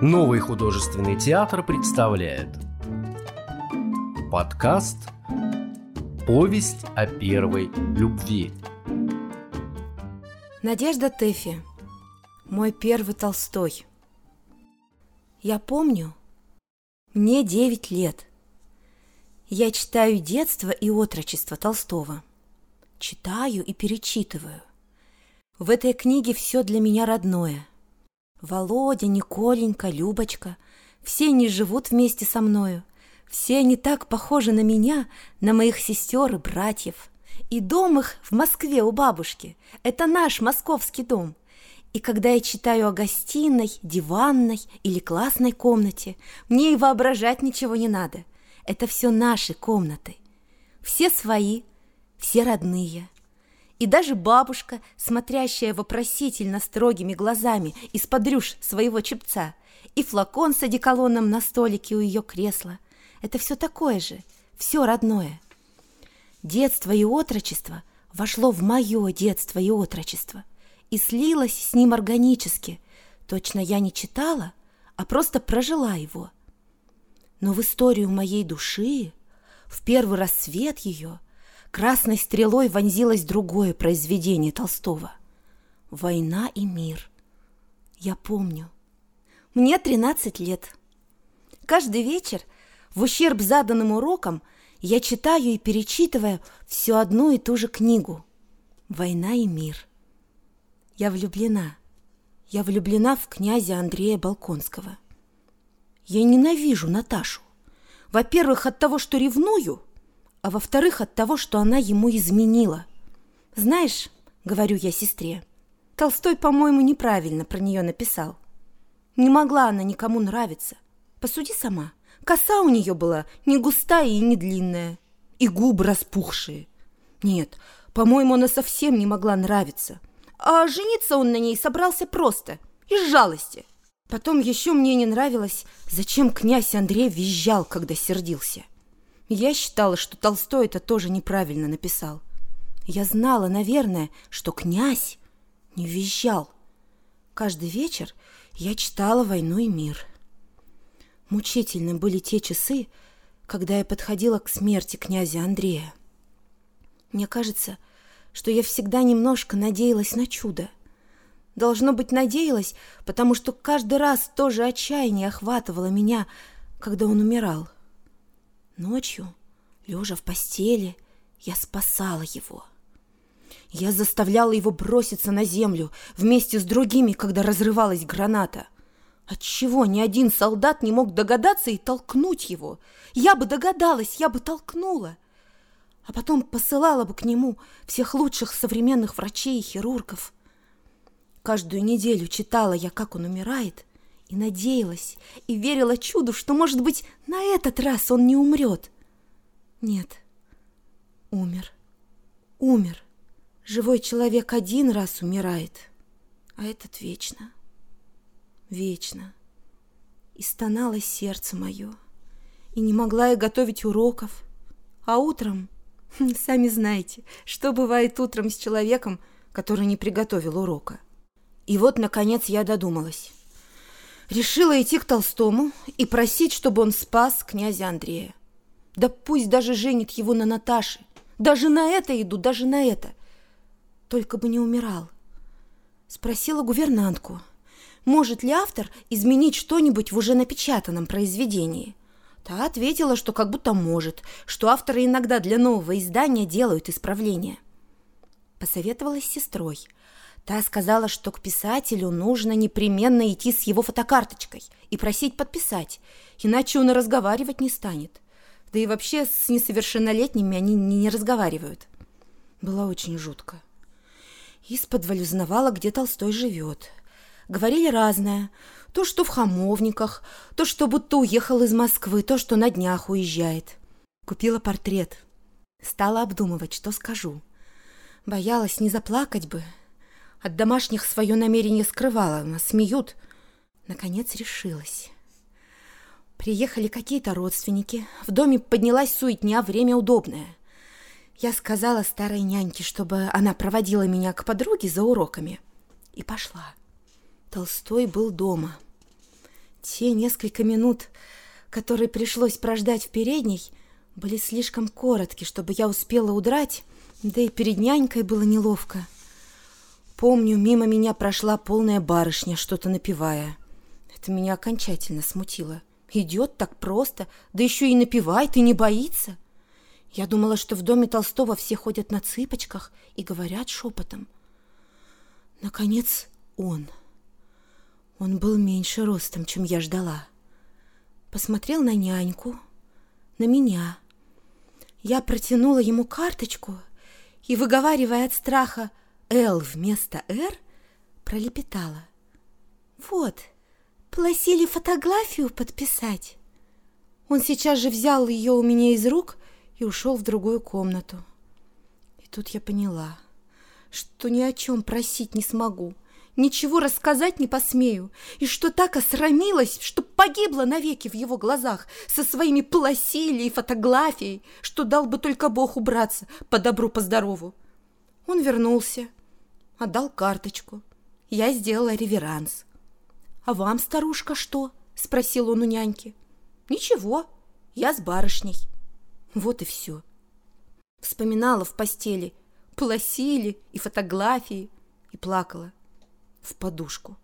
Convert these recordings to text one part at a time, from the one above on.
Новый художественный театр представляет Подкаст «Повесть о первой любви» Надежда Тэфи Мой первый Толстой Я помню, мне девять лет. Я читаю детство и отрочество Толстого. Читаю и перечитываю. В этой книге все для меня родное. Володя, Николенька, Любочка – все они живут вместе со мною. Все они так похожи на меня, на моих сестер и братьев. И дом их в Москве у бабушки. Это наш московский дом. И когда я читаю о гостиной, диванной или классной комнате, мне и воображать ничего не надо. Это все наши комнаты. Все свои, все родные – и даже бабушка, смотрящая вопросительно строгими глазами из-под рюш своего чепца, и флакон с одеколоном на столике у ее кресла. Это все такое же, все родное. Детство и отрочество вошло в мое детство и отрочество и слилось с ним органически. Точно я не читала, а просто прожила его. Но в историю моей души, в первый рассвет ее – красной стрелой вонзилось другое произведение Толстого «Война и мир». Я помню. Мне 13 лет. Каждый вечер, в ущерб заданным урокам, я читаю и перечитываю всю одну и ту же книгу «Война и мир». Я влюблена. Я влюблена в князя Андрея Балконского. Я ненавижу Наташу. Во-первых, от того, что ревную – а во-вторых, от того, что она ему изменила. «Знаешь, — говорю я сестре, — Толстой, по-моему, неправильно про нее написал. Не могла она никому нравиться. Посуди сама. Коса у нее была не густая и не длинная, и губы распухшие. Нет, по-моему, она совсем не могла нравиться. А жениться он на ней собрался просто, из жалости. Потом еще мне не нравилось, зачем князь Андрей визжал, когда сердился. Я считала, что Толстой это тоже неправильно написал. Я знала, наверное, что князь не визжал. Каждый вечер я читала «Войну и мир». Мучительны были те часы, когда я подходила к смерти князя Андрея. Мне кажется, что я всегда немножко надеялась на чудо. Должно быть, надеялась, потому что каждый раз то же отчаяние охватывало меня, когда он умирал. Ночью, лежа в постели, я спасала его. Я заставляла его броситься на землю вместе с другими, когда разрывалась граната. Отчего ни один солдат не мог догадаться и толкнуть его? Я бы догадалась, я бы толкнула. А потом посылала бы к нему всех лучших современных врачей и хирургов. Каждую неделю читала я, как он умирает, и надеялась, и верила чуду, что, может быть, на этот раз он не умрет. Нет, умер, умер. Живой человек один раз умирает, а этот вечно, вечно. И стонало сердце мое, и не могла я готовить уроков. А утром, сами знаете, что бывает утром с человеком, который не приготовил урока. И вот, наконец, я додумалась решила идти к Толстому и просить, чтобы он спас князя Андрея. Да пусть даже женит его на Наташе. Даже на это иду, даже на это. Только бы не умирал. Спросила гувернантку, может ли автор изменить что-нибудь в уже напечатанном произведении. Та ответила, что как будто может, что авторы иногда для нового издания делают исправления. Посоветовалась с сестрой – Та сказала, что к писателю нужно непременно идти с его фотокарточкой и просить подписать, иначе он и разговаривать не станет. Да и вообще с несовершеннолетними они не разговаривают. Было очень жутко. Из-под узнавала, где Толстой живет. Говорили разное. То, что в Хамовниках, то, что будто уехал из Москвы, то, что на днях уезжает. Купила портрет. Стала обдумывать, что скажу. Боялась не заплакать бы, от домашних свое намерение скрывала, нас смеют. Наконец решилась. Приехали какие-то родственники. В доме поднялась суетня, время удобное. Я сказала старой няньке, чтобы она проводила меня к подруге за уроками. И пошла. Толстой был дома. Те несколько минут, которые пришлось прождать в передней, были слишком коротки, чтобы я успела удрать, да и перед нянькой было неловко. Помню, мимо меня прошла полная барышня, что-то напевая. Это меня окончательно смутило. Идет так просто, да еще и напевает, и не боится. Я думала, что в доме Толстого все ходят на цыпочках и говорят шепотом. Наконец, он. Он был меньше ростом, чем я ждала. Посмотрел на няньку, на меня. Я протянула ему карточку и, выговаривая от страха «Л» вместо «Р», пролепетала. «Вот, просили фотографию подписать». Он сейчас же взял ее у меня из рук и ушел в другую комнату. И тут я поняла, что ни о чем просить не смогу, ничего рассказать не посмею, и что так осрамилась, что погибла навеки в его глазах со своими пласили и фотографией, что дал бы только Бог убраться по добру, по здорову. Он вернулся, отдал карточку. Я сделала реверанс. «А вам, старушка, что?» — спросил он у няньки. «Ничего, я с барышней». Вот и все. Вспоминала в постели, плосили и фотографии, и плакала в подушку.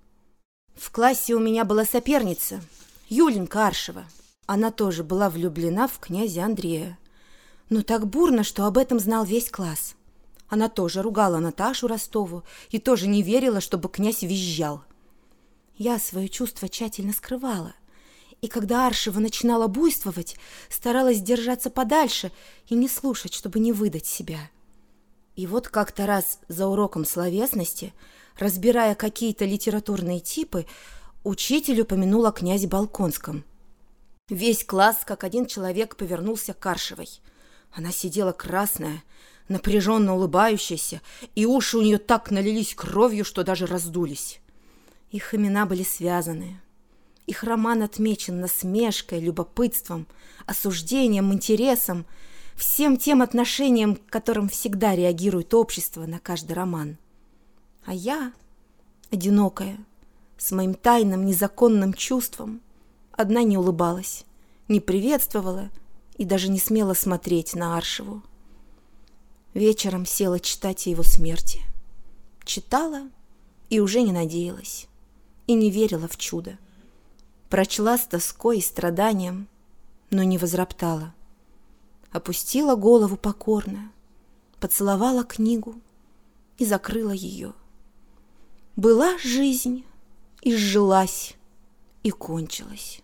В классе у меня была соперница, Юленька Аршева. Она тоже была влюблена в князя Андрея. Но так бурно, что об этом знал весь класс. Она тоже ругала Наташу Ростову и тоже не верила, чтобы князь визжал. Я свое чувство тщательно скрывала. И когда Аршева начинала буйствовать, старалась держаться подальше и не слушать, чтобы не выдать себя. И вот как-то раз за уроком словесности, разбирая какие-то литературные типы, учитель упомянул о князе Балконском. Весь класс, как один человек, повернулся к Аршевой. Она сидела красная, напряженно улыбающаяся, и уши у нее так налились кровью, что даже раздулись. Их имена были связаны. Их роман отмечен насмешкой, любопытством, осуждением, интересом, всем тем отношением, которым всегда реагирует общество на каждый роман. А я, одинокая, с моим тайным незаконным чувством, одна не улыбалась, не приветствовала и даже не смела смотреть на Аршеву. Вечером села читать о его смерти. Читала и уже не надеялась, и не верила в чудо. Прочла с тоской и страданием, но не возроптала. Опустила голову покорно, поцеловала книгу и закрыла ее. Была жизнь, и сжилась, и кончилась.